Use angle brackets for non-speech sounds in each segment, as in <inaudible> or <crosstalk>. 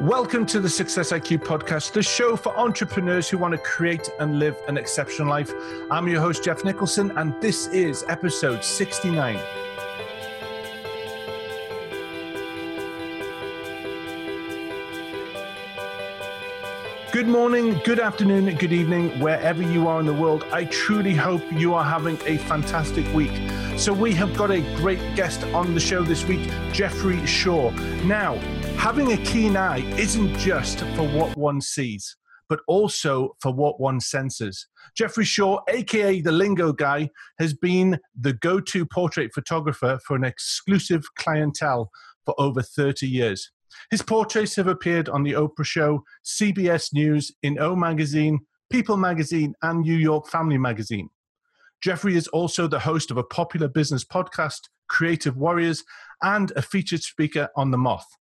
Welcome to the Success IQ podcast, the show for entrepreneurs who want to create and live an exceptional life. I'm your host, Geoff Nicholson, and this is episode 69. Good morning, good afternoon, good evening, wherever you are in the world. I truly hope you are having a fantastic week. So, we have got a great guest on the show this week, Jeffrey Shaw. Now, having a keen eye isn't just for what one sees, but also for what one senses. Jeffrey Shaw, aka the Lingo Guy, has been the go to portrait photographer for an exclusive clientele for over 30 years. His portraits have appeared on The Oprah Show, CBS News, in O Magazine, People Magazine, and New York Family Magazine. Jeffrey is also the host of a popular business podcast, Creative Warriors, and a featured speaker on The Moth.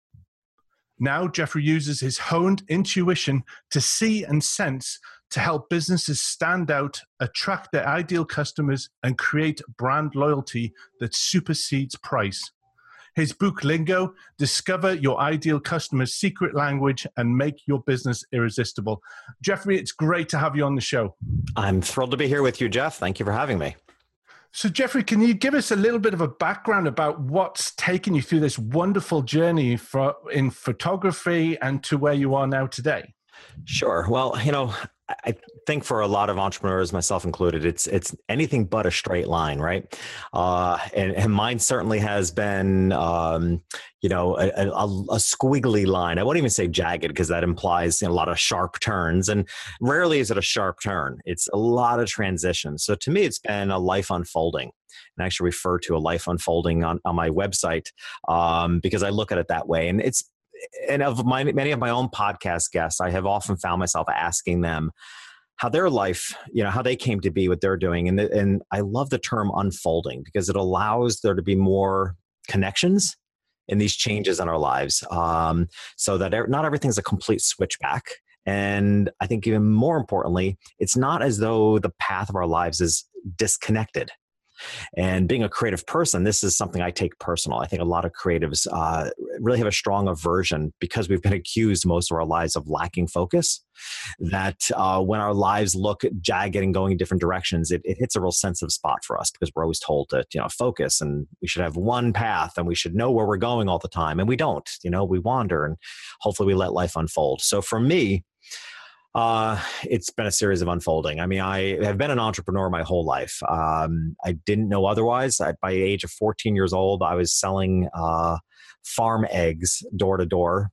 Now, Jeffrey uses his honed intuition to see and sense to help businesses stand out, attract their ideal customers, and create brand loyalty that supersedes price. His book Lingo, Discover Your Ideal Customer's Secret Language and Make Your Business Irresistible. Jeffrey, it's great to have you on the show. I'm thrilled to be here with you, Geoff. Thank you for having me. So, Jeffrey, can you give us a little bit of a background about what's taken you through this wonderful journey for, in photography and to where you are now today? Sure. Well, you know, I think for a lot of entrepreneurs, myself included, it's it's anything but a straight line, right? Uh, and, and mine certainly has been, um, you know, a, a, a, squiggly line. I won't even say jagged because that implies you know, a lot of sharp turns, and rarely is it a sharp turn. It's a lot of transitions. So to me, it's been a life unfolding and I actually refer to a life unfolding on, on my website um, because I look at it that way. And it's and of my, many of my own podcast guests, I have often found myself asking them how their life, you know, how they came to be what they're doing. And, the, and I love the term unfolding because it allows there to be more connections in these changes in our lives um, so that not everything's a complete switchback. And I think even more importantly, it's not as though the path of our lives is disconnected. And being a creative person, this is something I take personal. I think a lot of creatives uh, really have a strong aversion because we've been <laughs> accused most of our lives of lacking focus. That uh, when our lives look jagged and going in different directions, it, it hits a real sensitive spot for us because we're always told to you know focus and we should have one path and we should know where we're going all the time, and we don't. You know, we wander and hopefully we let life unfold. So for me, uh, it's been a series of unfolding. I mean, I have been an entrepreneur my whole life. Um, I didn't know otherwise. I, by the age of 14 years old, I was selling uh, farm eggs door to door.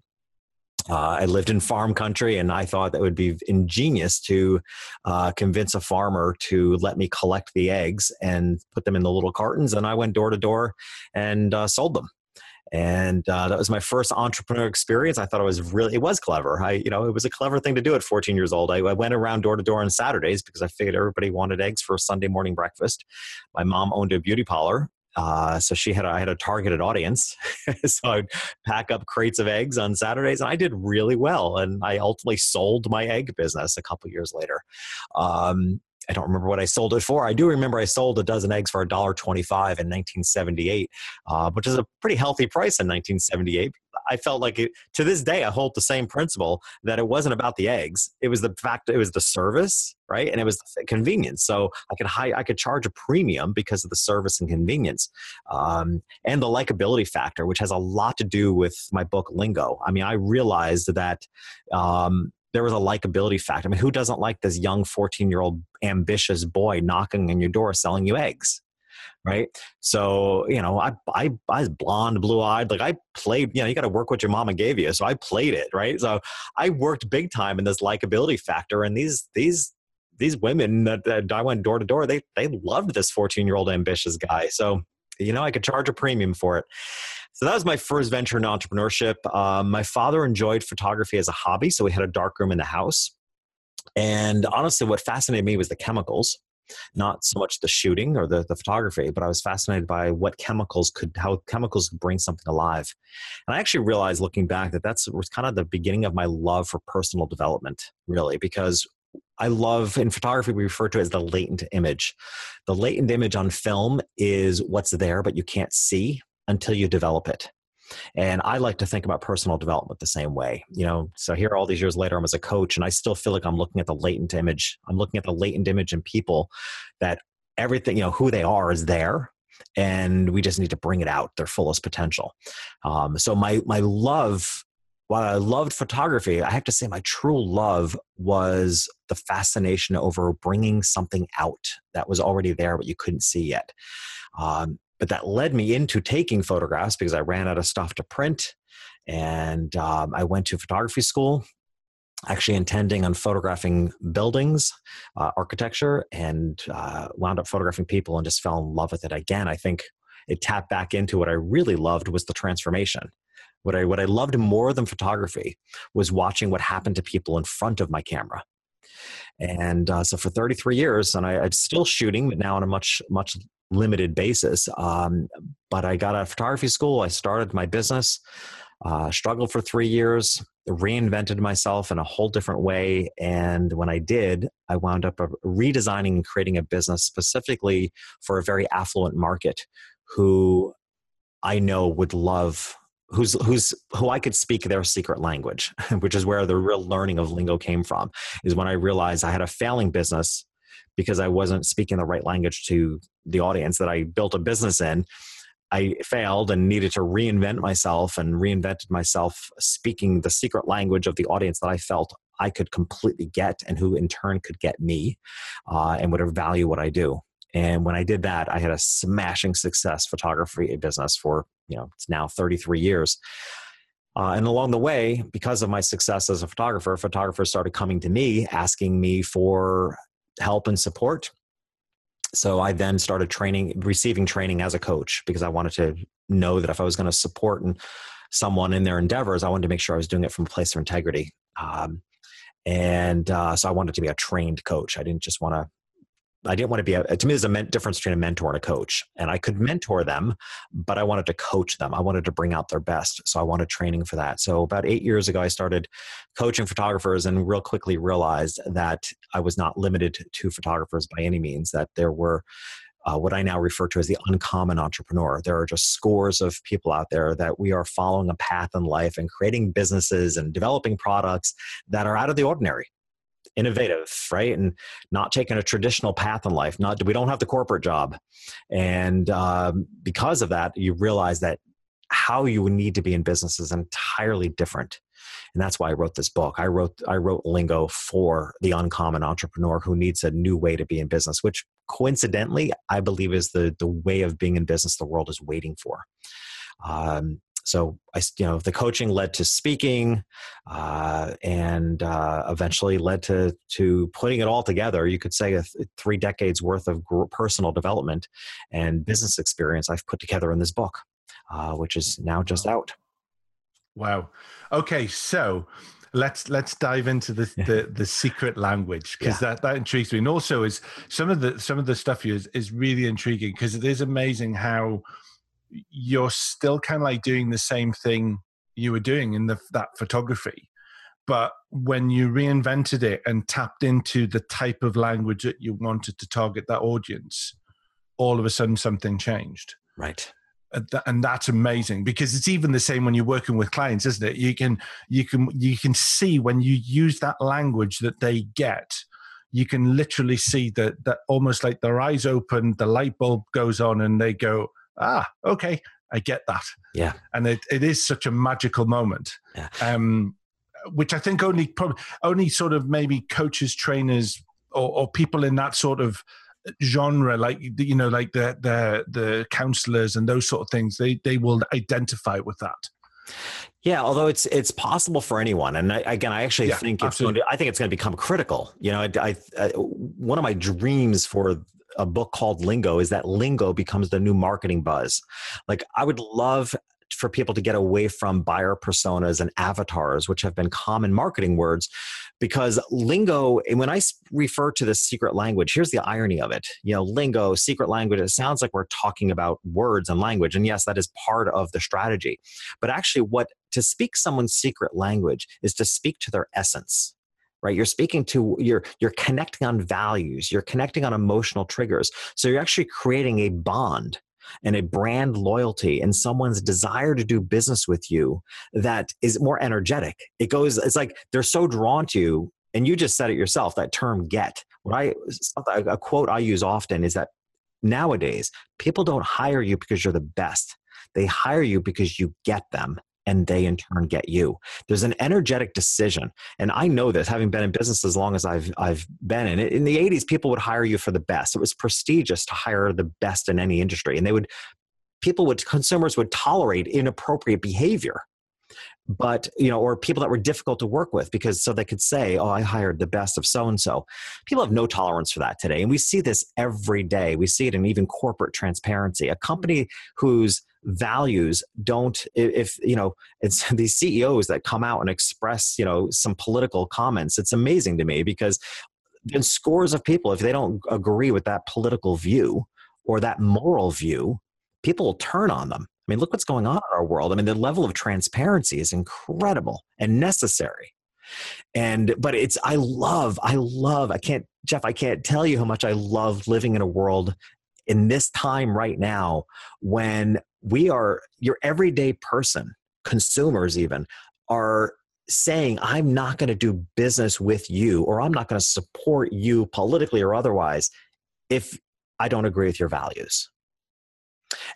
Uh, I lived in farm country, and I thought that would be ingenious to uh, convince a farmer to let me collect the eggs and put them in the little cartons. And I went door to door and uh, sold them and uh, that was my first entrepreneur experience i thought it was really it was clever i you know it was a clever thing to do at 14 years old i, I went around door to door on saturdays because i figured everybody wanted eggs for sunday morning breakfast my mom owned a beauty parlor uh, so she had I had a targeted audience, <laughs> so I'd pack up crates of eggs on Saturdays, and I did really well. And I ultimately sold my egg business a couple years later. Um, I don't remember what I sold it for. I do remember I sold a dozen eggs for $1.25 in 1978, uh, which is a pretty healthy price in 1978. I felt like it, to this day, I hold the same principle that it wasn't about the eggs. It was the fact it was the service, right? And it was the convenience. So I could high, I could charge a premium because of the service and convenience, um, and the likability factor, which has a lot to do with my book Lingo. I mean, I realized that um, there was a likability factor. I mean, who doesn't like this young 14 year old ambitious boy knocking on your door selling you eggs? Right. So, you know, I, I, I was blonde, blue eyed. Like I played, you know, you got to work what your mama gave you. So I played it. Right. So I worked big time in this likability factor. And these, these, these women that, that I went door to door, they, they loved this 14 year old ambitious guy. So, you know, I could charge a premium for it. So that was my first venture in entrepreneurship. Um, my father enjoyed photography as a hobby, so we had a darkroom in the house. And honestly, what fascinated me was the chemicals, not so much the shooting or the, the photography, but I was fascinated by what chemicals could, how chemicals could bring something alive. And I actually realized looking back that that's was kind of the beginning of my love for personal development, really, because I love in photography, we refer to it as the latent image. The latent image on film is what's there, but you can't see until you develop it. And I like to think about personal development the same way. You know, so here all these years later, I'm as a coach, and I still feel like I'm looking at the latent image. I'm looking at the latent image in people that everything, you know, who they are is there. And we just need to bring it out their fullest potential. Um, so my my love while I loved photography, I have to say my true love was the fascination over bringing something out that was already there, but you couldn't see yet. Um, but that led me into taking photographs because I ran out of stuff to print. And um, I went to photography school, actually intending on photographing buildings, uh, architecture, and uh, wound up photographing people and just fell in love with it again. I think it tapped back into what I really loved was the transformation. What I what I loved more than photography was watching what happened to people in front of my camera. And uh, so for 33 years, and I, I'm still shooting, but now on a much much limited basis. Um, but I got out of photography school. I started my business. Uh, struggled for three years, reinvented myself in a whole different way. And when I did, I wound up redesigning and creating a business specifically for a very affluent market who I know would love who's who's who I could speak their secret language, <laughs> which is where the real learning of lingo came from. Is when I realized I had a failing business because I wasn't speaking the right language to the audience that I built a business in. I failed and needed to reinvent myself and reinvented myself speaking the secret language of the audience that I felt I could completely get and who in turn could get me uh, and would value what I do. And when I did that, I had a smashing success photography business for, you know, it's now 33 years. Uh, and along the way, because of my success as a photographer, photographers started coming to me asking me for help and support. So I then started training, receiving training as a coach because I wanted to know that if I was going to support and someone in their endeavors, I wanted to make sure I was doing it from a place of integrity. Um, and uh, so I wanted to be a trained coach. I didn't just want to I didn't want to be a, to me, there's a difference between a mentor and a coach. And I could mentor them, but I wanted to coach them. I wanted to bring out their best. So I wanted training for that. So about eight years ago, I started coaching photographers and real quickly realized that I was not limited to photographers by any means, that there were uh, what I now refer to as the uncommon entrepreneur. There are just scores of people out there that we are following a path in life and creating businesses and developing products that are out of the ordinary innovative right? And not taking a traditional path in life not we don't have the corporate job. And um, because of that you realize that how you need to be in business is entirely different. And that's why i wrote this book. I wrote i wrote lingo for the uncommon entrepreneur who needs a new way to be in business which coincidentally i believe is the the way of being in business the world is waiting for. Um, so I, you know, the coaching led to speaking, uh, and uh, eventually led to to putting it all together. You could say th- three decades worth of personal development and business experience I've put together in this book, uh, which is now just out. Wow. Okay, so let's let's dive into the <laughs> the, the secret language because yeah. that that intrigues me, and also is some of the some of the stuff here is, is really intriguing because it is amazing how you're still kind of like doing the same thing you were doing in the, that photography. But when you reinvented it and tapped into the type of language that you wanted to target that audience all of a sudden something changed. Right. Uh, and that's amazing because it's even the same when you're working with clients isn't it? You can you can you can see when you use that language that they get you can literally see that that almost like their eyes open the light bulb goes on and they go ah, okay, I get that. Yeah. And it, it is such a magical moment. Yeah. Um, which I think only probably only sort of maybe coaches, trainers, or, or people in that sort of genre, like you know, like the the the counselors and those sort of things, they they will identify with that. Yeah, although it's it's possible for anyone, and I, again, I actually yeah, think it's going to, I think it's going to become critical. You know, I, I, I, one of my dreams for a book called Lingo is that lingo becomes the new marketing buzz. Like I would love for people to get away from buyer personas and avatars, which have been common marketing words, because lingo, when I refer to the secret language, here's the irony of it. You know, lingo, secret language, it sounds like we're talking about words and language. And yes, that is part of the strategy. But actually, what to speak someone's secret language is to speak to their essence right you're speaking to you're you're connecting on values you're connecting on emotional triggers so you're actually creating a bond and a brand loyalty and someone's desire to do business with you that is more energetic. It goes, it's like they're so drawn to you. And you just said it yourself, that term get. What I, a quote I use often is that nowadays people don't hire you because you're the best. They hire you because you get them and they in turn get you. There's an energetic decision. And I know this having been in business as long as I've I've been in it. In the 80s people would hire you for the best. It was prestigious to hire the best in any industry and they would people would consumers would tolerate inappropriate behavior but you know or people that were difficult to work with because so they could say oh i hired the best of so and so people have no tolerance for that today and we see this every day we see it in even corporate transparency a company whose values don't if you know it's <laughs> these ceos that come out and express you know some political comments. It's amazing to me because then scores of people if they don't agree with that political view or that moral view people will turn on them. I mean look what's going on in our world. I mean the level of transparency is incredible and necessary. And but it's i love i love i can't geoff i can't tell you how much i love living in a world in this time right now when we are your everyday person consumers even are saying i'm not going to do business with you or i'm not going to support you politically or otherwise if i don't agree with your values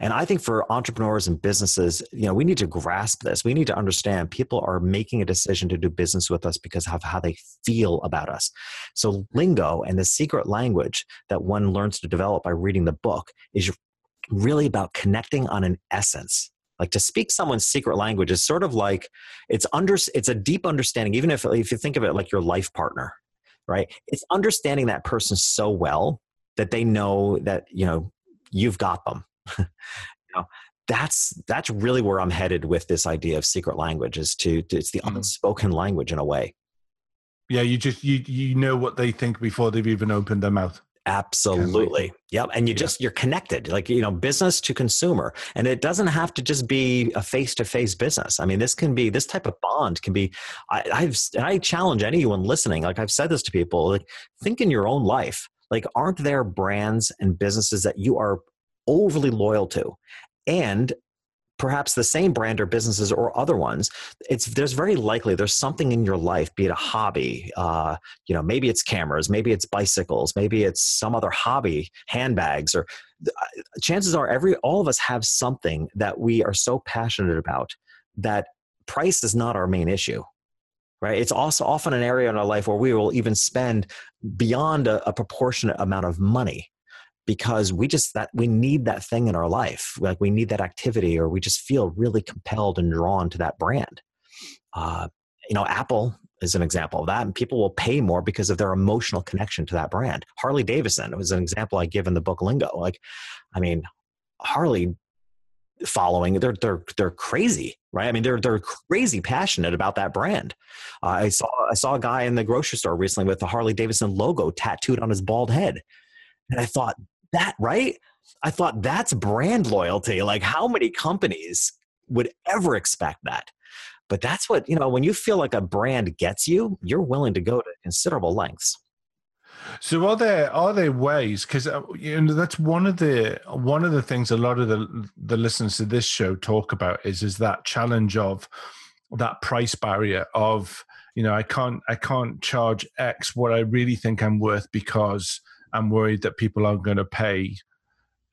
and I think for entrepreneurs and businesses, you know, we need to grasp this. We need to understand people are making a decision to do business with us because of how they feel about us. So lingo and the secret language that one learns to develop by reading the book is really about connecting on an essence like to speak someone's secret language is sort of like it's under it's a deep understanding even if if you think of it like your life partner right it's understanding that person so well that they know that you know you've got them <laughs> you know, that's that's really where I'm headed with this idea of secret language is to, to it's the mm. unspoken language in a way. Yeah, you just you you know what they think before they've even opened their mouth. Absolutely. Yep. And you yeah. just, you're connected, like, you know, business to consumer. And it doesn't have to just be a face to face business. I mean, this can be, this type of bond can be, I, I've, I challenge anyone listening, like I've said this to people, like, think in your own life. Like, aren't there brands and businesses that you are overly loyal to. And perhaps the same brand or businesses or other ones it's there's very likely there's something in your life be it a hobby uh, you know maybe it's cameras maybe it's bicycles maybe it's some other hobby handbags or uh, chances are every all of us have something that we are so passionate about that price is not our main issue right? It's also often an area in our life where we will even spend beyond a, a proportionate amount of money because we just that we need that thing in our life like we need that activity or we just feel really compelled and drawn to that brand. Uh, you know apple is an example of that and people will pay more because of their emotional connection to that brand. Harley davidson was an example i give in the book lingo. Like i mean harley following they're they're they're crazy right? I mean they're they're crazy passionate about that brand. Uh, i saw i saw a guy in the grocery store recently with the harley davidson logo tattooed on his bald head and i thought that right? I thought that's brand loyalty. Like, how many companies would ever expect that? But that's what, you know, when you feel like a brand gets you, you're willing to go to considerable lengths. So are there are there ways because uh, you know that's one of the one of the things a lot of the the listeners to this show talk about is is that challenge of that price barrier of you know I can't I can't charge X what I really think I'm worth because I'm worried that people aren't going to pay,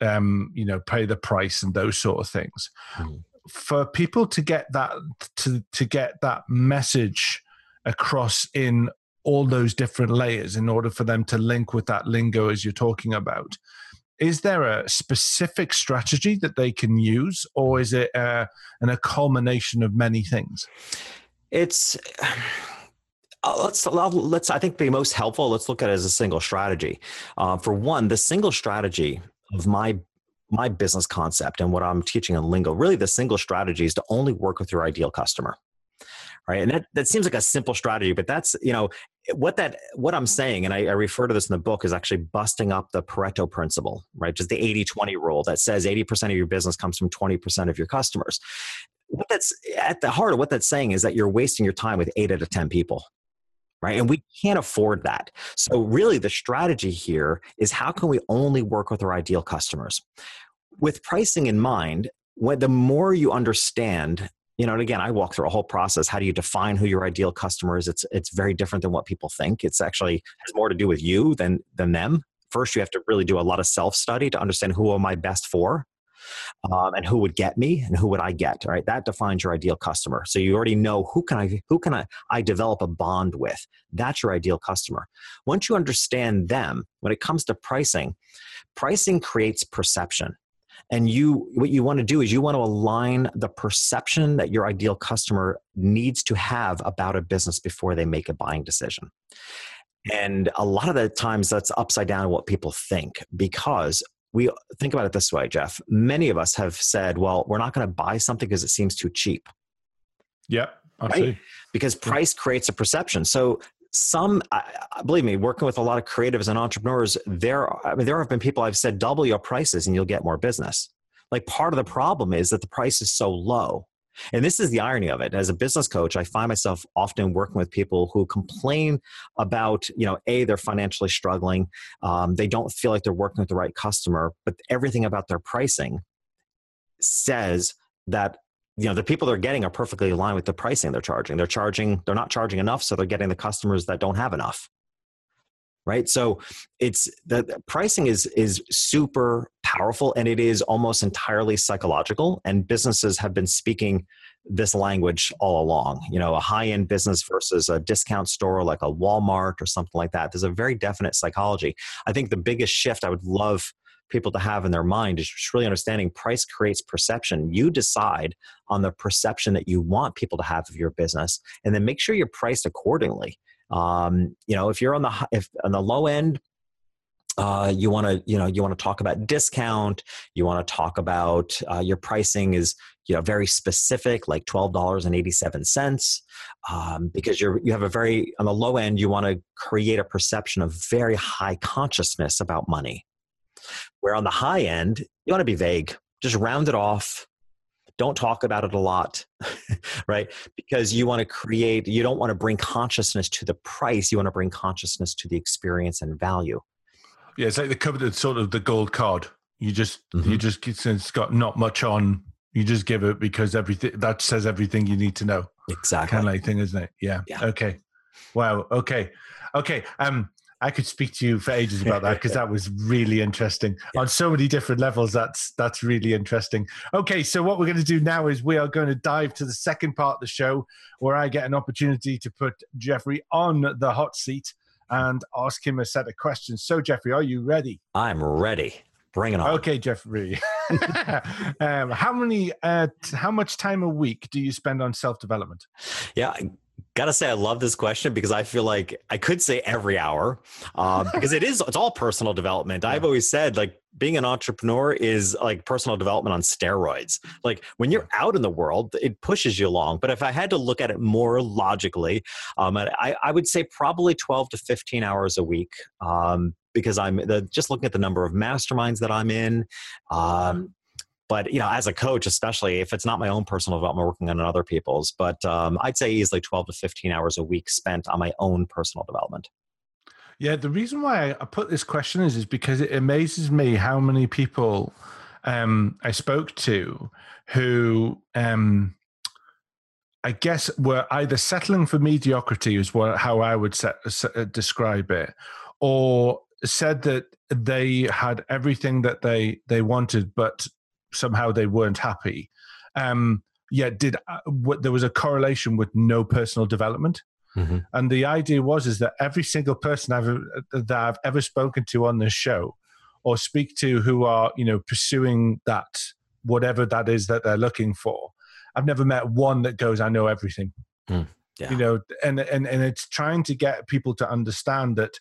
um, you know, pay the price and those sort of things. Mm. For people to get that to to get that message across in all those different layers in order for them to link with that lingo as you're talking about is there a specific strategy that they can use or is it uh, an, a culmination of many things it's uh, let's let's I think be most helpful. Let's look at it as a single strategy. Uh, for one, the single strategy of my my business concept and what I'm teaching in Lingo, really the single strategy is to only work with your ideal customer. Right. And that, that seems like a simple strategy, but that's, you know, what that, what I'm saying, and I, I refer to this in the book is actually busting up the Pareto principle, right? Just the 80, 20 rule that says 80% of your business comes from 20% of your customers. What that's at the heart of what that's saying is that you're wasting your time with eight out of 10 people right? And we can't afford that. So, really, the strategy here is how can we only work with our ideal customers? with pricing in mind, when the more you understand you know and again i walk through a whole process how do you define who your ideal customer is it's it's very different than what people think it's actually has more to do with you than than them first you have to really do a lot of self study to understand who am i best for um, and who would get me and who would i get right? That defines your ideal customer. So you already know who can i who can i, I develop a bond with. That's your ideal customer. Once you understand them when it comes to pricing pricing creates perception. And you what you want to do is you want to align the perception that your ideal customer needs to have about a business before they make a buying decision. And a lot of the times that's upside down what people think because we think about it this way geoff. Many of us have said well we're not going to buy something because it seems too cheap. Yeah right? because price creates a perception. So some believe me working with a lot of creatives and entrepreneurs there I mean, there have been people i've said double your prices and you'll get more business. Like part of the problem is that the price is so low and this is the irony of it. As a business coach i find myself often working with people who complain about you know a they're financially struggling um, they don't feel like they're working with the right customer but everything about their pricing says that you know the people they're getting are perfectly aligned with the pricing they're charging. They're charging they're not charging enough so they're getting the customers that don't have enough right so it's the, the pricing is is super powerful and it is almost entirely psychological and businesses have been speaking this language all along you know a high end business versus a discount store like a Walmart or something like that there's a very definite psychology i think the biggest shift i would love people to have in their mind is just really understanding price creates perception. You decide on the perception that you want people to have of your business, and then make sure you're priced accordingly. Um, you know, if you're on the if on the low end, uh, you want to you know you want to talk about discount you want to talk about uh, your pricing is you know very specific like $12.87 um, because you're you have a very on the low end you want to create a perception of very high consciousness about money where on the high end, you want to be vague, just round it off. Don't talk about it a lot, <laughs> right? Because you want to create, you don't want to bring consciousness to the price, you want to bring consciousness to the experience and value. Yeah, it's like the coveted sort of the gold card. You just, mm-hmm. you just, it's got not much on. You just give it because everything that says everything you need to know. Exactly. Kind of like thing, isn't it? Yeah. yeah. Okay. Wow. Okay. Okay. Um, I could speak to you for ages about that because that was really interesting <laughs> yeah. on so many different levels. That's that's really interesting. Okay, so what we're going to do now is we are going to dive to the second part of the show where I get an opportunity to put Jeffrey on the hot seat and ask him a set of questions. So, Jeffrey, are you ready? I'm ready. Bring it on. Okay, Jeffrey. <laughs> um, how many, uh, how much time a week do you spend on self development? Yeah, gotta say i love this question because i feel like i could say every hour uh, because it is it's all personal development. <laughs> Yeah. i've always said like being an entrepreneur is like personal development on steroids. Like when you're out in the world it pushes you along. But if i had to look at it more logically um, I, I would say probably 12 to 15 hours a week um, because i'm the, just looking at the number of masterminds that i'm in um, but you know as a coach especially if it's not my own personal development working on other people's but um, i'd say easily 12 to 15 hours a week spent on my own personal development. Yeah the reason why i put this question is is because it amazes me how many people um, i spoke to who um, I guess were either settling for mediocrity is what how I would set, set, uh, describe it, or said that they had everything that they they wanted, but somehow they weren't happy. Um, yet did uh, what, there was a correlation with no personal development. Mm-hmm. And the idea was is that every single person I've uh, that I've ever spoken to on this show or speak to who are you know pursuing that whatever that is that they're looking for, I've never met one that goes I know everything. Mm, yeah. You know, and and and it's trying to get people to understand that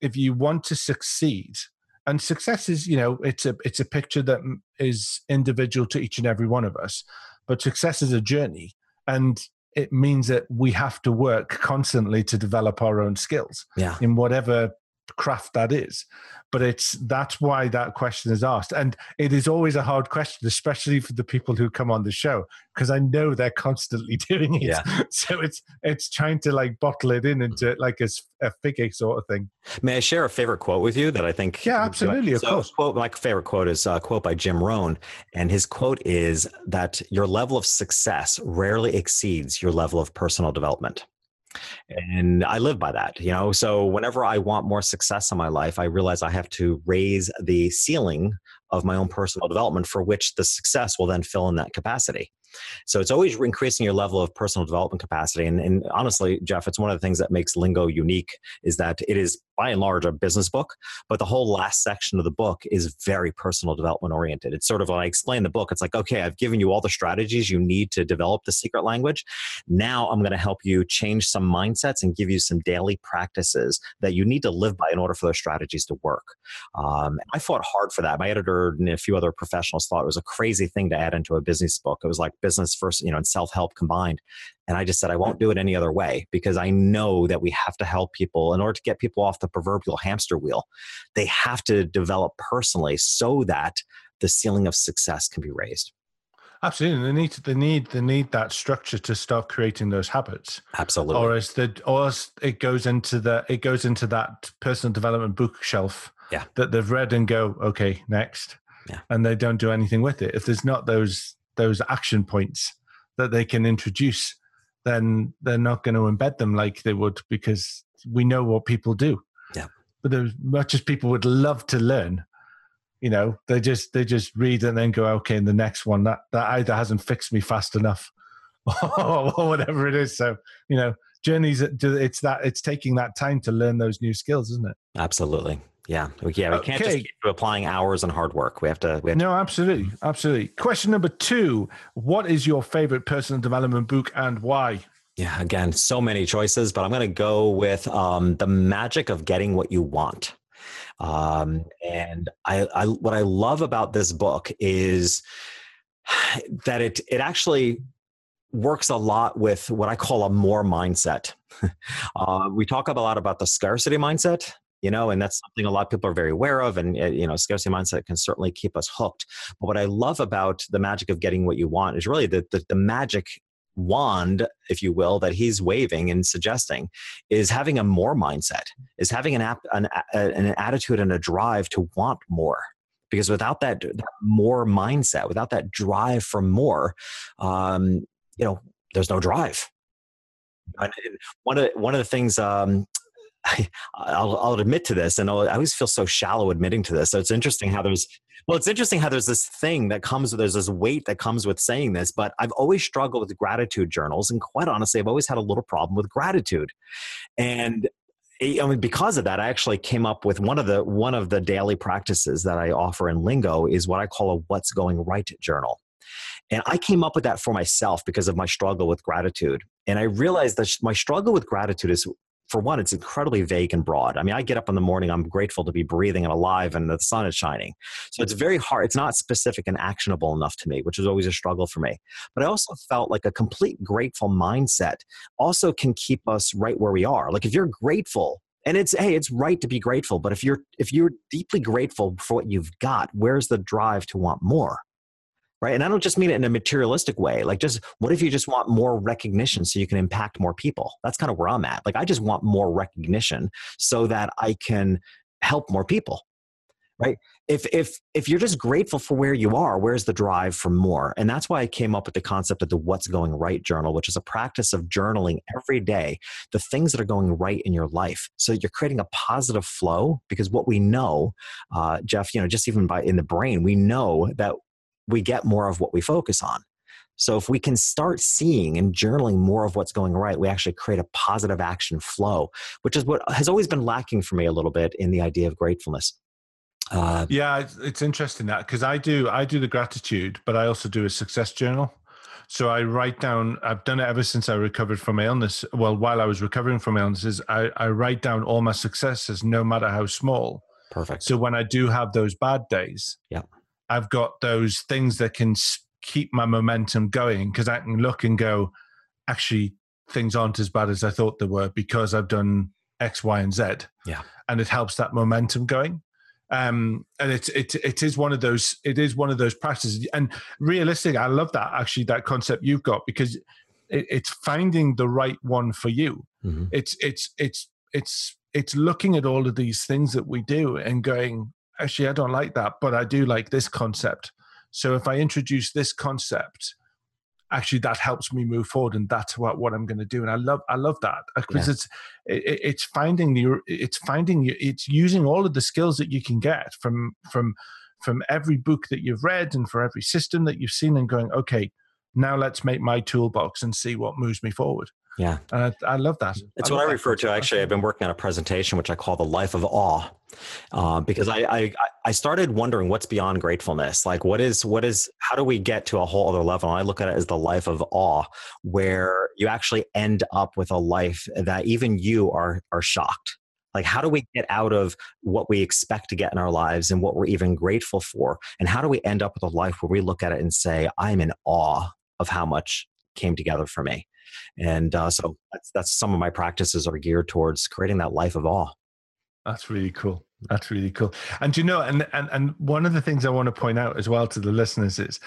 if you want to succeed, and success is you know it's a it's a picture that is individual to each and every one of us but success is a journey and it means that we have to work constantly to develop our own skills yeah. in whatever craft that is. But it's that's why that question is asked. And it is always a hard question especially for the people who come on the show because i know they're constantly <laughs> doing it. Yeah. so it's it's trying to like bottle it in into mm-hmm. like a, a figure sort of thing. May i share a favorite quote with you that i think yeah absolutely of so, course. quote my favorite quote is a quote by jim rohn and his quote is that your level of success rarely exceeds your level of personal development and I live by that, you know. So whenever I want more success in my life, I realize I have to raise the ceiling of my own personal development for which the success will then fill in that capacity. So it's always increasing your level of personal development capacity. And, and, honestly, Geoff, it's one of the things that makes Lingo unique is that it is by and large a business book, but the whole last section of the book is very personal development oriented. It's sort of when I explain the book, it's like, okay, I've given you all the strategies you need to develop the secret language. Now I'm going to help you change some mindsets and give you some daily practices that you need to live by in order for those strategies to work. Um, I fought hard for that. My editor and a few other professionals thought it was a crazy thing to add into a business book. It was like business first, you know, and self help combined. And I just said, I won't do it any other way because I know that we have to help people in order to get people off the proverbial hamster wheel. They have to develop personally so that the ceiling of success can be raised. Absolutely, they need they need they need that structure to start creating those habits. Absolutely, or as the or as it goes into the it goes into that personal development bookshelf. Yeah, that they've read and go okay next. Yeah, and they don't do anything with it. If there's not those those action points that they can introduce, then they're not going to embed them like they would because we know what people do. Yeah. But as much as people would love to learn, you know, they just they just read and then go, okay, in the next one that that either hasn't fixed me fast enough <laughs> or whatever it is. So, you know, journeys it's that it's taking that time to learn those new skills, isn't it? Absolutely. Yeah, yeah, we can't just keep applying hours and hard work. We have to. We have no, absolutely, absolutely. Question number two: What is your favorite personal development book and why? Yeah, again, so many choices, but I'm going to go with um, the magic of getting what you want. Um, and I, I, what I love about this book is <sighs> that it it actually works a lot with what I call a more mindset. <laughs> uh, we talk a lot about the scarcity mindset, you know, and that's something a lot of people are very aware of. And, uh, you know, scarcity mindset can certainly keep us hooked. But what I love about the magic of getting what you want is really the, the, the magic wand, if you will, that he's waving and suggesting is having a more mindset, is having an, ap- an, an attitude and a drive to want more because without that, that, more mindset without that drive for more um, you know there's no drive and one of one of the things um, <laughs> I, will I'll admit to this, and I'll, i always feel so shallow admitting to this. So it's interesting how there's, well, it's interesting how there's this thing that comes, with there's this weight that comes with saying this. But I've always struggled with gratitude journals, and quite honestly, I've always had a little problem with gratitude, and eh, I mean, because of that, I actually came up with one of the one of the daily practices that I offer in Lingo is what I call a "What's Going Right" journal. And I came up with that for myself because of my struggle with gratitude. And I realized that my struggle with gratitude is for one, it's incredibly vague and broad. I mean, I get up in the morning, I'm grateful to be breathing and alive and the sun is shining. So it's very hard. It's not specific and actionable enough to me, which is always a struggle for me. But I also felt like a complete grateful mindset also can keep us right where we are. Like if you're grateful, and it's hey it's right to be grateful but if you're if you're deeply grateful for what you've got where's the drive to want more right? And I don't just mean it in a materialistic way. Like, just what if you just want more recognition so you can impact more people? That's kind of where I'm at. Like, I just want more recognition so that I can help more people, right? If if if you're just grateful for where you are, where's the drive for more? And that's why I came up with the concept of the What's Going Right journal, which is a practice of journaling every day the things that are going right in your life. So you're creating a positive flow because what we know, uh, Geoff, you know, just even by in the brain, we know that we get more of what we focus on. So if we can start seeing and journaling more of what's going right, we actually create a positive action flow, which is what has always been lacking for me a little bit in the idea of gratefulness. Uh, yeah, it's, it's interesting that because I do I do the gratitude, but I also do a success journal. So I write down. I've done it ever since I recovered from my illness. Well, while I was recovering from illnesses, I, I write down all my successes, no matter how small. Perfect. So when I do have those bad days, yeah, I've got those things that can keep my momentum going because I can look and go, actually, things aren't as bad as I thought they were because I've done X, Y, and Z. Yeah. and it helps that momentum going um and it's it, it is one of those it is one of those practices and realistic i love that actually that concept you've got because it, it's finding the right one for you mm-hmm. it's it's it's it's it's looking at all of these things that we do and going actually i don't like that but i do like this concept so if i introduce this concept actually that helps me move forward and that's what, what i'm going to do and i love i love that uh, because yeah. it's it, it's finding the it's finding you it's using all of the skills that you can get from from from every book that you've read and for every system that you've seen and going okay now let's make my toolbox and see what moves me forward yeah. I, I love that. It's I what I refer to. Actually, I've been working on a presentation which I call the life of awe, uh, because I, I I started wondering what's beyond gratefulness. Like, what is what is how do we get to a whole other level? And I look at it as the life of awe, where you actually end up with a life that even you are are shocked. Like, how do we get out of what we expect to get in our lives and what we're even grateful for? And how do we end up with a life where we look at it and say, I'm in awe of how much came together for me? And uh, so that's, that's some of my practices are geared towards creating that life of awe. That's really cool. That's really cool. And you know, and and and one of the things I want to point out as well to the listeners is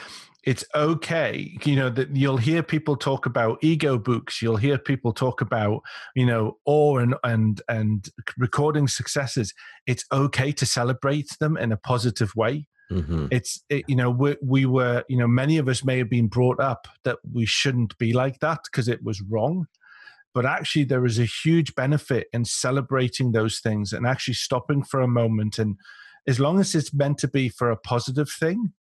it's okay, you know, that you'll hear people talk about ego books, you'll hear people talk about, you know, awe and and and recording successes. It's okay to celebrate them in a positive way. Mm-hmm. It's it, you know we, we were you know many of us may have been brought up that we shouldn't be like that because it was wrong, but actually there is a huge benefit in celebrating those things and actually stopping for a moment and as long as it's meant to be for a positive thing,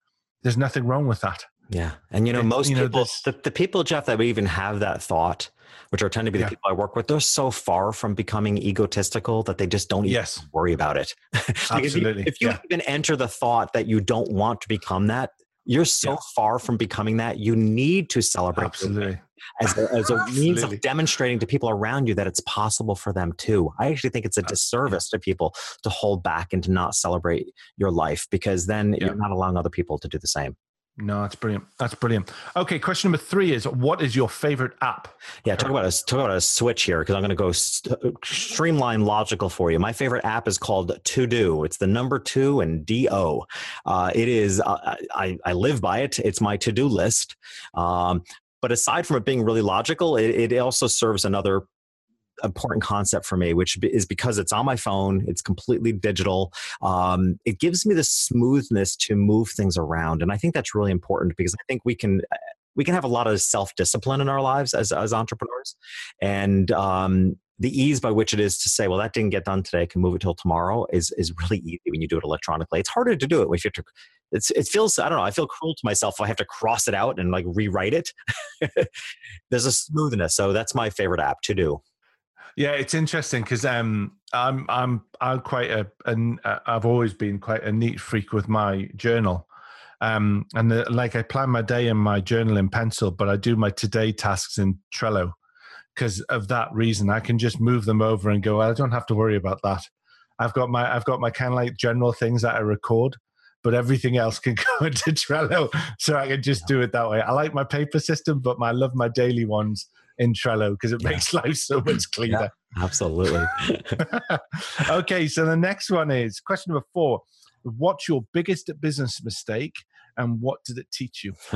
there's nothing wrong with that. Yeah, and you know most you know, people, the, the people Geoff that we even have that thought which are tend to be the yeah. people I work with, they're so far from becoming egotistical that they just don't even yes. worry about it. <laughs> Absolutely. if you, if you yeah. even enter the thought that you don't want to become that, you're so yeah. far from becoming that. You need to celebrate Absolutely. as a, as a means of demonstrating to people around you that it's possible for them too. I actually think it's a disservice to people to hold back and to not celebrate your life because then you're not allowing other people to do the same. No, that's brilliant. That's brilliant. Okay, question number three is: What is your favorite app? Yeah, talk about a talk about a switch here because I'm going to go st- streamline logical for you. My favorite app is called To Do. It's the number two and D O. Uh, it is. Uh, I I live by it. It's my to do list. Um, but aside from it being really logical, it, it also serves another important concept for me, which is because it's on my phone, it's completely digital. Um, it gives me the smoothness to move things around, and I think that's really important because I think we can uh, we can have a lot of self discipline in our lives as as entrepreneurs, and um, the ease by which it is to say, well, that didn't get done today, I can move it till tomorrow is is really easy when you do it electronically. It's harder to do it if you have to. It's, it feels I don't know. I feel cruel to myself I have to cross it out and like rewrite it. <laughs> There's a smoothness, so that's my favorite app to do. Yeah, it's interesting because um, I'm I'm I'm quite a and I've always been quite a neat freak with my journal. Um, and the, like I plan my day in my journal in pencil, but I do my today tasks in Trello because of that reason. I can just move them over and go. I don't have to worry about that. I've got my I've got my kind of like general things that I record, but everything else can <laughs> go into Trello, so I can just do it that way. I like my paper system, but my, I love my daily ones in Trello because it yeah. makes life so <laughs> much cleaner. Yeah, absolutely. <laughs> okay, so the next one is question number four. What's your biggest business mistake and what did it teach you? <laughs>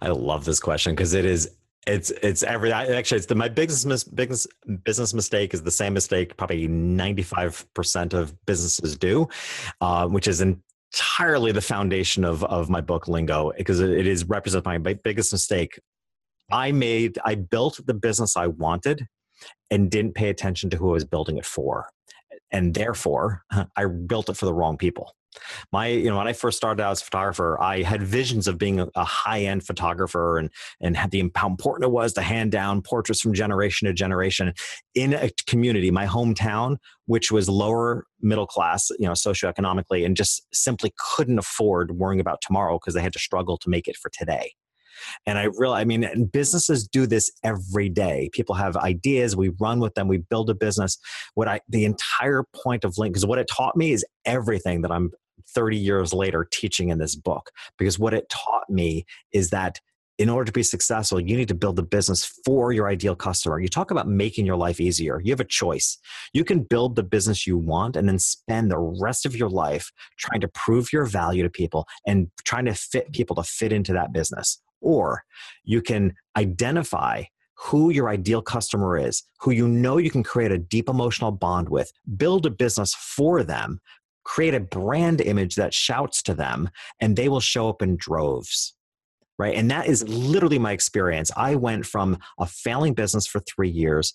I love this question because it is it's it's every actually it's the my biggest mis, biggest business mistake is the same mistake probably 95% of businesses do uh, which is entirely the foundation of of my book lingo because it, is represent my biggest mistake I made, I built the business I wanted and didn't pay attention to who I was building it for. And therefore, <laughs> I built it for the wrong people. My, you know, when I first started out as a photographer, I had visions of being a, high-end photographer and and had the how important it was to hand down portraits from generation to generation in a community, my hometown, which was lower middle class, you know, socioeconomically, and just simply couldn't afford worrying about tomorrow because they had to struggle to make it for today. And I really, I mean, businesses do this every day. People have ideas, we run with them, we build a business. What I, the entire point of Link, because what it taught me is everything that I'm 30 years later teaching in this book. Because what it taught me is that in order to be successful, you need to build a business for your ideal customer. You talk about making your life easier. You have a choice. You can build the business you want and then spend the rest of your life trying to prove your value to people and trying to fit people to fit into that business. Or you can identify who your ideal customer is, who you know you can create a deep emotional bond with, build a business for them, create a brand image that shouts to them, and they will show up in droves right? And that is literally my experience. I went from a failing business for three years,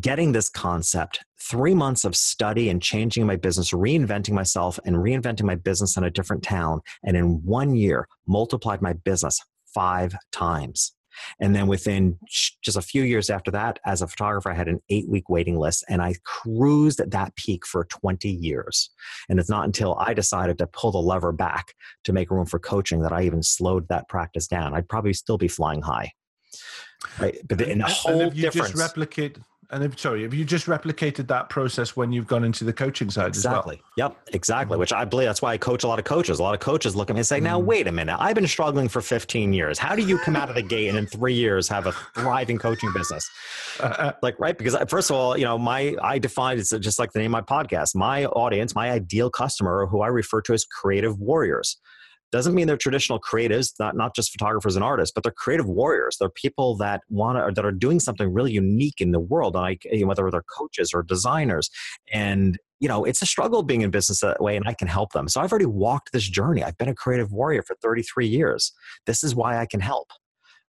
getting this concept, three months of study and changing my business, reinventing myself and reinventing my business in a different town. And in one year, multiplied my business five times. And then within just a few years after that, as a photographer, I had an eight week waiting list and I cruised at that peak for 20 years. And it's not until I decided to pull the lever back to make room for coaching that I even slowed that practice down. I'd probably still be flying high. Right. But in a whole and if you difference. just replicate and if, sorry, have you just replicated that process when you've gone into the coaching side exactly. as well? Yep, exactly. Which I believe that's why I coach a lot of coaches. A lot of coaches look at me and say, "Now, mm. wait a minute. I've been struggling for 15 years. How do you come out of the gate and in three years have a thriving coaching business?" Uh, like, right? Because first of all, you know, my I define it's just like the name of my podcast. My audience, my ideal customer, who I refer to as creative warriors doesn't mean they're traditional creatives not, not just photographers and artists but they're creative warriors. They're people that want to that are doing something really unique in the world like whether they're coaches or designers. And you know it's a struggle being in business that way and i can help them. So i've already walked this journey. I've been a creative warrior for 33 years. This is why i can help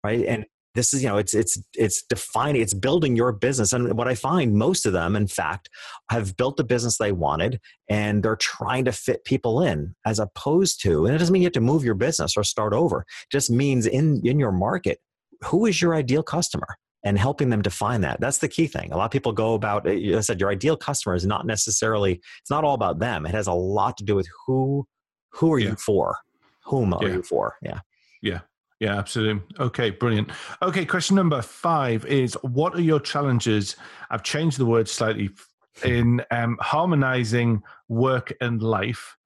right? And this is you know it's it's it's defining it's building your business. And what i find most of them in fact have built the business they wanted and they're trying to fit people in as opposed to and it doesn't mean you have to move your business or start over. It just means in in your market who is your ideal customer? And helping them define that. That's the key thing. A lot of people go about eh, i said your ideal customer is not necessarily it's not all about them. It has a lot to do with who who are yeah. you for? Whom are yeah. you for? Yeah. Yeah yeah, absolutely. Okay, brilliant. Okay, question number five is what are your challenges? I've changed the word slightly in um, harmonizing work and life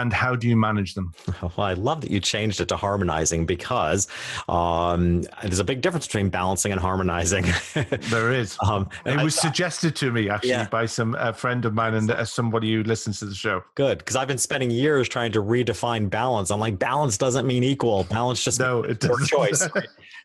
and how do you manage them? <laughs> Well, I love that you changed it to harmonizing because um, there's a big difference between balancing and harmonizing. <laughs> there is. Um, it was I, suggested to me actually yeah. by some a friend of mine and uh, somebody who listens to the show. Good, because I've been spending years trying to redefine balance. I'm like, balance doesn't mean equal. Balance just no, it <laughs> doesn't. choice.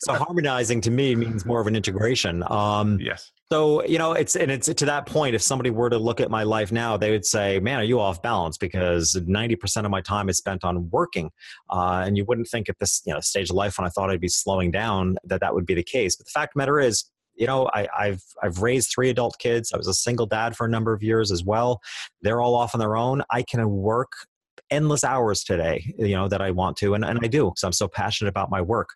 So harmonizing to me means more of an integration. Um, yes. So you know, it's and it's to that point. If somebody were to look at my life now, they would say, "Man, are you off balance?" Because ninety percent of my time is spent on working, uh, and you wouldn't think at this you know stage of life when I thought I'd be slowing down that that would be the case. But the fact of the matter is, you know, I, have I've raised three adult kids. I was a single dad for a number of years as well. They're all off on their own. I can work endless hours today, you know, that I want to, and, and I do because I'm so passionate about my work.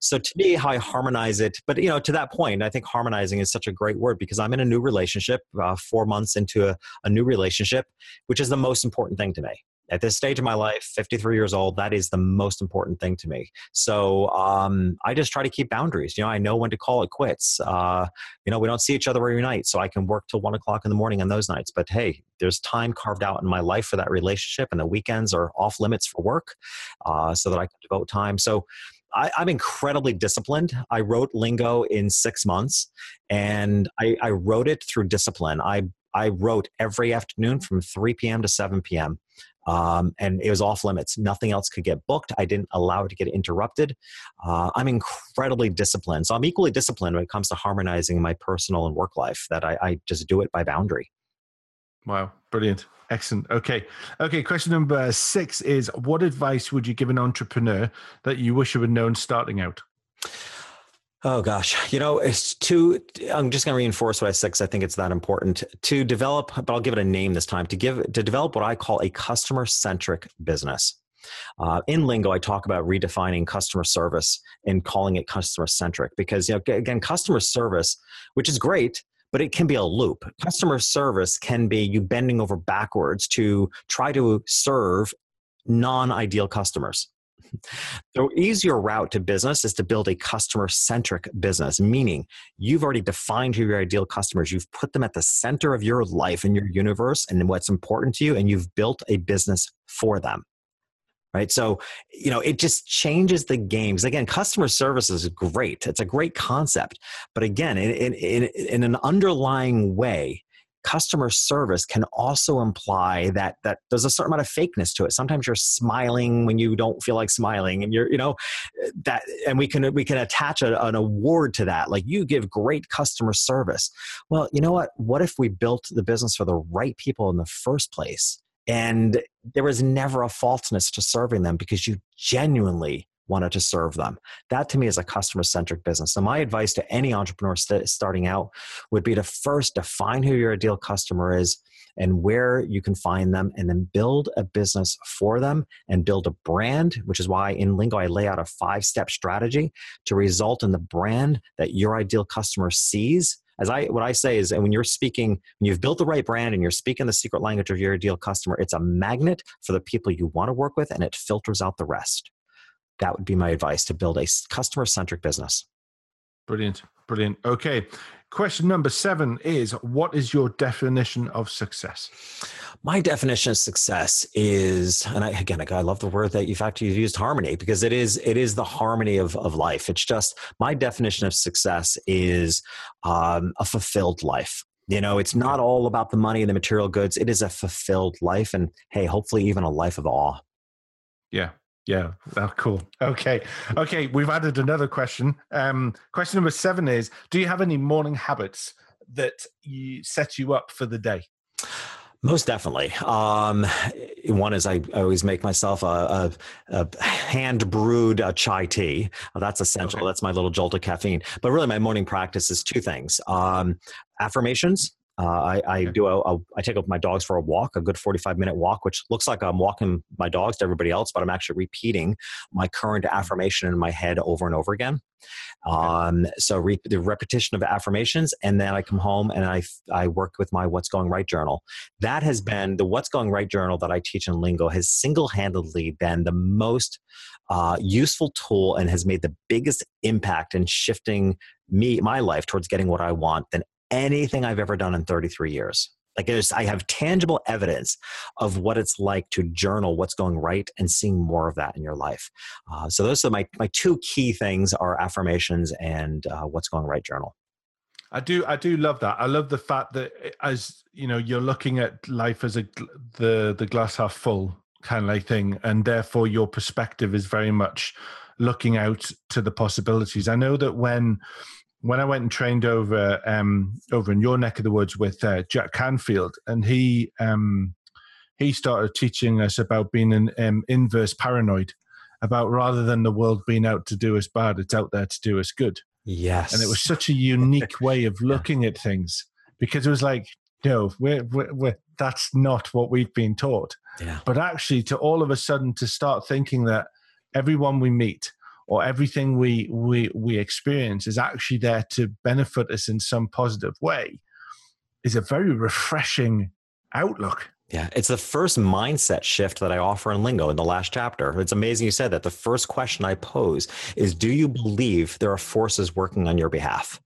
So to me, how I harmonize it, but you know, to that point, I think harmonizing is such a great word because I'm in a new relationship, uh, four months into a, a new relationship, which is the most important thing to me at this stage of my life 53 years old that is the most important thing to me so um, i just try to keep boundaries you know i know when to call it quits uh, you know we don't see each other every night so i can work till one o'clock in the morning on those nights but hey there's time carved out in my life for that relationship and the weekends are off limits for work uh, so that i can devote time so I, am incredibly disciplined. I wrote Lingo in six months, and I, I wrote it through discipline. I I wrote every afternoon from 3 p.m. to 7 p.m um, and it was off limits. Nothing else could get booked. I didn't allow it to get interrupted. Uh, I'm incredibly disciplined. So I'm equally disciplined when it comes to harmonizing my personal and work life, that I, I just do it by boundary. Wow, brilliant. Excellent. Okay. Okay. Question number six is What advice would you give an entrepreneur that you wish you had known starting out? Oh gosh, you know, it's to. I'm just going to reinforce what I said because I think it's that important to develop. But I'll give it a name this time to give to develop what I call a customer centric business. Uh, in lingo, I talk about redefining customer service and calling it customer centric because you know again, customer service, which is great, but it can be a loop. Customer service can be you bending over backwards to try to serve non ideal customers. The easier route to business is to build a customer centric business, meaning you've already defined who your ideal customers, you've put them at the center of your life and your universe and what's important to you, and you've built a business for them. right so you know it just changes the games again customer service is great it's a great concept but again in, in, in an underlying way customer service can also imply that that there's a certain amount of fakeness to it. Sometimes you're smiling when you don't feel like smiling and you're you know eh, that and we can we can attach a, an award to that like you give great customer service. Well you know what? What if we built the business for the right people in the first place and there was never a falseness to serving them because you genuinely wanted to serve them. That to me is a customer centric business. So, my advice to any entrepreneur st- starting out would be to first define who your ideal customer is and where you can find them, and then build a business for them and build a brand, which is why in Lingo I lay out a five step strategy to result in the brand that your ideal customer sees as I what I say is, and when you're speaking, when you've built the right brand and you're speaking the secret language of your ideal customer, it's a magnet for the people you want to work with, and it filters out the rest. That would be my advice to build a customer centric business. Brilliant, brilliant. Okay, question number seven is: What is your definition of success? my definition of success is and I, again i love the word that you've actually used harmony because it is it is the harmony of, of life it's just my definition of success is um, a fulfilled life you know it's not all about the money and the material goods it is a fulfilled life and hey hopefully even a life of awe yeah yeah, oh, cool. Okay, okay. We've added another question. Um, question number seven is: Do you have any morning habits that you set you up for the day? Most definitely. Um, one is I, always make myself a, a, a hand brewed uh, chai tea. that's essential. Okay. That's my little jolt of caffeine. But really, my morning practice is two things um, affirmations uh, I, I do a, a, I take up my dogs for a walk, a good 45 minute walk, which looks like I'm walking my dogs to everybody else, but I'm actually repeating my current mm-hmm. affirmation in my head over and over again. Um, so re- the repetition of affirmations, and then I come home and I I work with my What's Going Right journal. That has mm-hmm. been the What's Going Right journal that I teach in Lingo has single handedly been the most uh, useful tool and has made the biggest impact in shifting me my life towards getting what I want than anything I've ever done in 33 years. Like I have tangible evidence of what it's like to journal what's going right and seeing more of that in your life. Uh, so those are my, my two key things are affirmations and uh, what's going right journal. I do I do love that. I love the fact that eh, as you know you're looking at life as a the the glass half full kind of like thing and therefore your perspective is very much looking out to the possibilities. I know that when when I went and trained over um, over in your neck of the woods with uh, Jack Canfield, and he um, he started teaching us about being an um, inverse paranoid, about rather than the world being out to do us bad, it's out there to do us good. Yes, and it was such a unique way of <laughs> looking at things because it was like, no, we're, we're, we're, that's not what we've been taught. Yeah. But actually, to all of a sudden to start thinking that everyone we meet or everything we we we experience is actually there to benefit us in some positive way is a very refreshing outlook yeah, it's the first mindset shift that I offer in Lingo in the last chapter. It's amazing you said that. The first question I pose is Do you believe there are forces working on your behalf?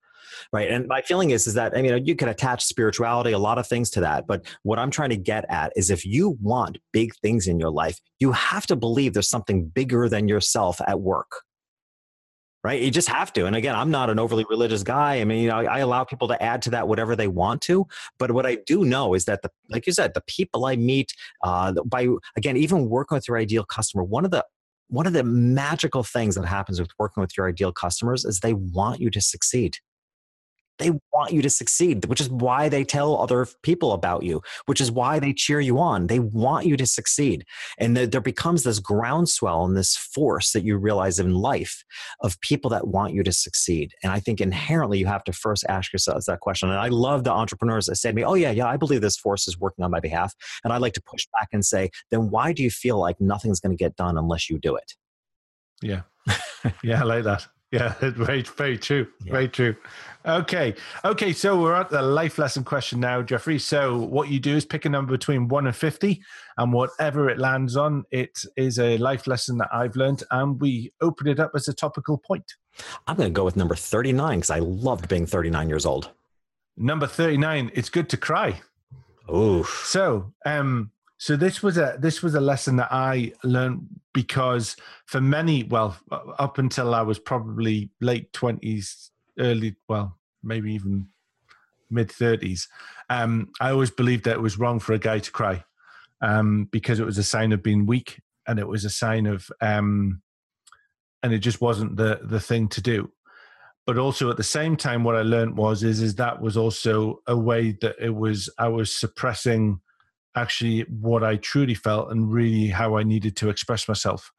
Right. And my feeling is, is that, I mean, you can attach spirituality, a lot of things to that. But what I'm trying to get at is if you want big things in your life, you have to believe there's something bigger than yourself at work right? You just have to. And again, I'm not an overly religious guy. I mean, you know, I, I, allow people to add to that whatever they want to. But what I do know is that the, like you said, the people I meet, uh, by again, even working with your ideal customer, one of the one of the magical things that happens with working with your ideal customers is they want you to succeed. They want you to succeed, which is why they tell other people about you, which is why they cheer you on. They want you to succeed. And there becomes this groundswell and this force that you realize in life of people that want you to succeed. And I think inherently you have to first ask yourselves that question. And I love the entrepreneurs that say to me, Oh, yeah, yeah, I believe this force is working on my behalf. And I like to push back and say, Then why do you feel like nothing's going to get done unless you do it? Yeah. <laughs> yeah, I like that. Yeah, <laughs> very, very true. Yeah. Very true. Okay. Okay. So we're at the life lesson question now, Jeffrey. So what you do is pick a number between one and 50, and whatever it lands on, it is a life lesson that I've learned, and we open it up as a topical point. I'm going to go with number 39 because I loved being 39 years old. Number 39, it's good to cry. Oh. So, um, So this was a this was a lesson that I learned because for many, well, up until I was probably late twenties, early, well, maybe even mid thirties, um, I always believed that it was wrong for a guy to cry um, because it was a sign of being weak and it was a sign of, um, and it just wasn't the the thing to do. But also at the same time, what I learned was is is that was also a way that it was I was suppressing actually what I truly felt and really how I needed to express myself.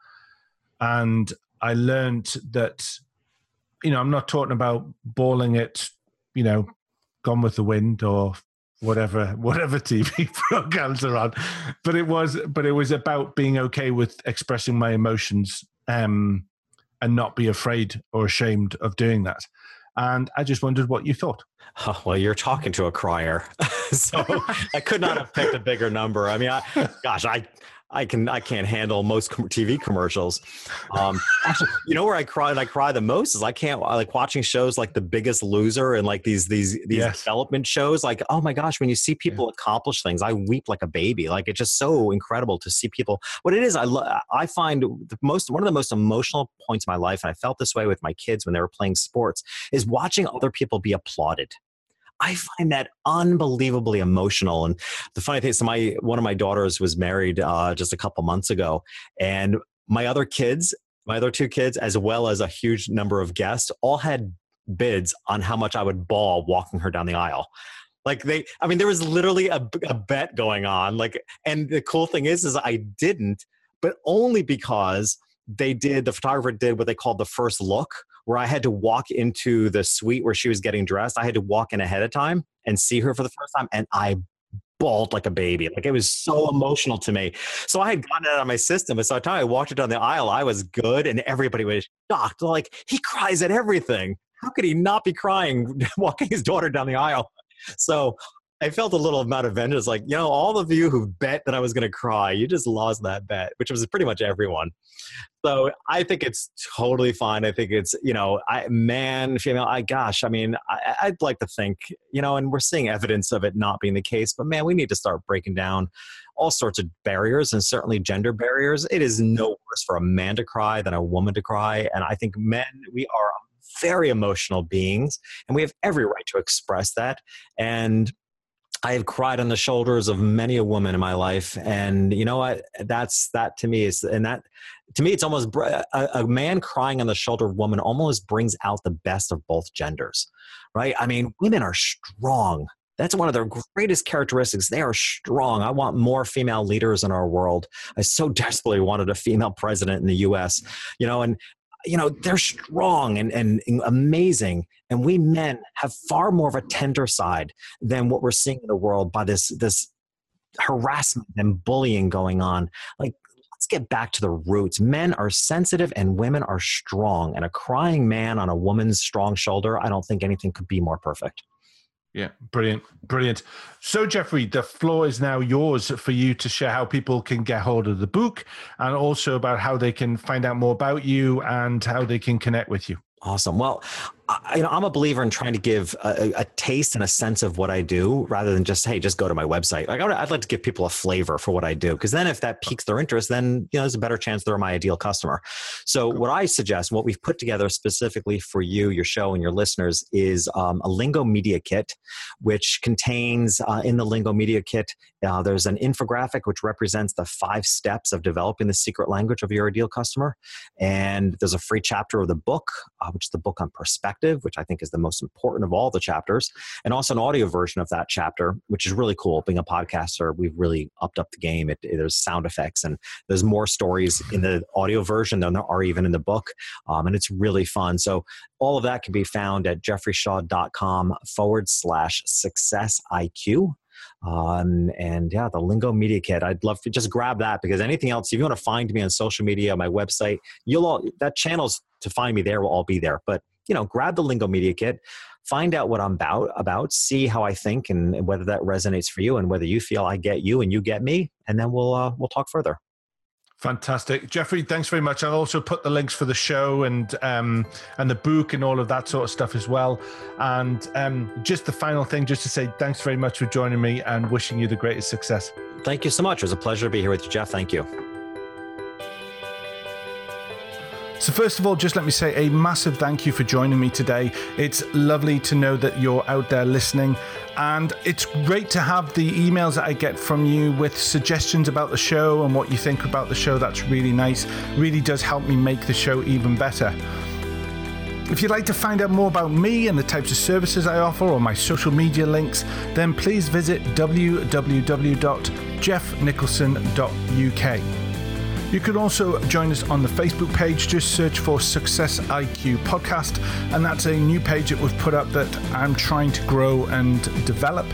And I learned that, you know, I'm not talking about bawling it, you know, Gone with the Wind or whatever <laughs> whatever TV <laughs> programs are on, but it was but it was about being okay with expressing my emotions um, and not be afraid or ashamed of doing that. And I just wondered what you thought. Oh, well, you're talking to a crier, <laughs> so <laughs> I could not have picked a bigger number. I mean, I, gosh, I I can I can't handle most TV commercials. Um, actually, you know where I cry and I cry the most is I can't I like watching shows like The Biggest Loser and like these these these yes. development shows. Like oh my gosh, when you see people yeah. accomplish things, I weep like a baby. Like it's just so incredible to see people. What it is, I lo- I find the most one of the most emotional points in my life, and I felt this way with my kids when they were playing sports, is watching other people be applauded. I find that unbelievably emotional. And the funny thing is, my one of my daughters was married uh, just a couple months ago, and my other kids, my other two kids, as well as a huge number of guests, all had bids on how much I would bawl walking her down the aisle. Like they, I mean, there was literally a, a bet going on. Like, and the cool thing is, is I didn't, but only because they did. The photographer did what they called the first look, where I had to walk into the suite where she was getting dressed. I had to walk in ahead of time and see her for the first time, and I bawled like a baby. Like it was so emotional to me. So I had gotten it out of my system. And so by the time I walked it down the aisle, I was good, and everybody was shocked. Like he cries at everything. How could he not be crying <laughs> walking his daughter down the aisle? So I felt a little amount of vengeance, like, you know, all of you who bet that I was going to cry, you just lost that bet, which was pretty much everyone. So I think it's totally fine. I think it's, you know, I, man, female, I, gosh, I mean, I, I'd like to think, you know, and we're seeing evidence of it not being the case, but man, we need to start breaking down all sorts of barriers and certainly gender barriers. It is no worse for a man to cry than a woman to cry. And I think men, we are very emotional beings and we have every right to express that. And I have cried on the shoulders of many a woman in my life, and you know what? That's that to me is, and that to me, it's almost a, a, man crying on the shoulder of a woman almost brings out the best of both genders, right? I mean, women are strong. That's one of their greatest characteristics. They are strong. I want more female leaders in our world. I so <laughs> desperately wanted a female president in the U.S. You know, and you know they're strong and, and amazing and we men have far more of a tender side than what we're seeing in the world by this this harassment and bullying going on like let's get back to the roots men are sensitive and women are strong and a crying man on a woman's strong shoulder i don't think anything could be more perfect yeah, brilliant, brilliant. So, Jeffrey, the floor is now yours for you to share how people can get hold of the book and also about how they can find out more about you and how they can connect with you. Awesome. Well, I, you know, I'm a believer in trying to give a, a, taste and a sense of what I do rather than just, hey, just go to my website. Like, I'd like to give people a flavor for what I do because then if that piques their interest, then you know there's a better chance they're my ideal customer. So what I suggest, what we've put together specifically for you, your show, and your listeners is um, a Lingo Media Kit, which contains uh, in the Lingo Media Kit uh, there's an infographic which represents the five steps of developing the secret language of your ideal customer, and there's a free chapter of the book, uh, which is the book on perspective which I think is the most important of all the chapters, and also an audio version of that chapter, which is really cool. Being a podcaster, we've really upped up the game. It, it, there's sound effects and there's more stories in the audio version than there are even in the book, um, and it's really fun. So all of that can be found at jeffreyshaw.com forward slash success IQ. Um, and yeah, the Lingo Media Kit. I'd love to just grab that because anything else, if you want to find me on social media, my website, you'll all that channels to find me there will all be there. But you know, grab the Lingo Media Kit, find out what I'm about, about, see how I think, and whether that resonates for you, and whether you feel I get you and you get me, and then we'll uh, we'll talk further. Fantastic, Jeffrey. Thanks very much. I'll also put the links for the show and um, and the book and all of that sort of stuff as well. And um, just the final thing, just to say thanks very much for joining me and wishing you the greatest success. Thank you so much. It was a pleasure to be here with you, Geoff. Thank you. So, first of all, just let me say a massive thank you for joining me today. It's lovely to know that you're out there listening, and it's great to have the emails that I get from you with suggestions about the show and what you think about the show. That's really nice, really does help me make the show even better. If you'd like to find out more about me and the types of services I offer or my social media links, then please visit www.geoffnicholson.uk. You can also join us on the Facebook page. Just search for Success IQ Podcast, and that's a new page that we've put up that I'm trying to grow and develop.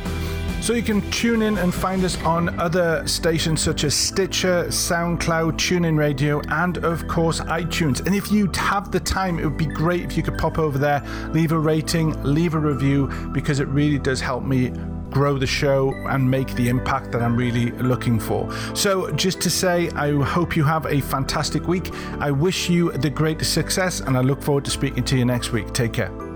So you can tune in and find us on other stations such as Stitcher, SoundCloud, TuneIn Radio, and of course iTunes. And if you have the time, it would be great if you could pop over there, leave a rating, leave a review, because it really does help me grow the show and make the impact that I'm really looking for. So, just to say, I hope you have a fantastic week. I wish you the greatest success, and I look forward to speaking to you next week. Take care.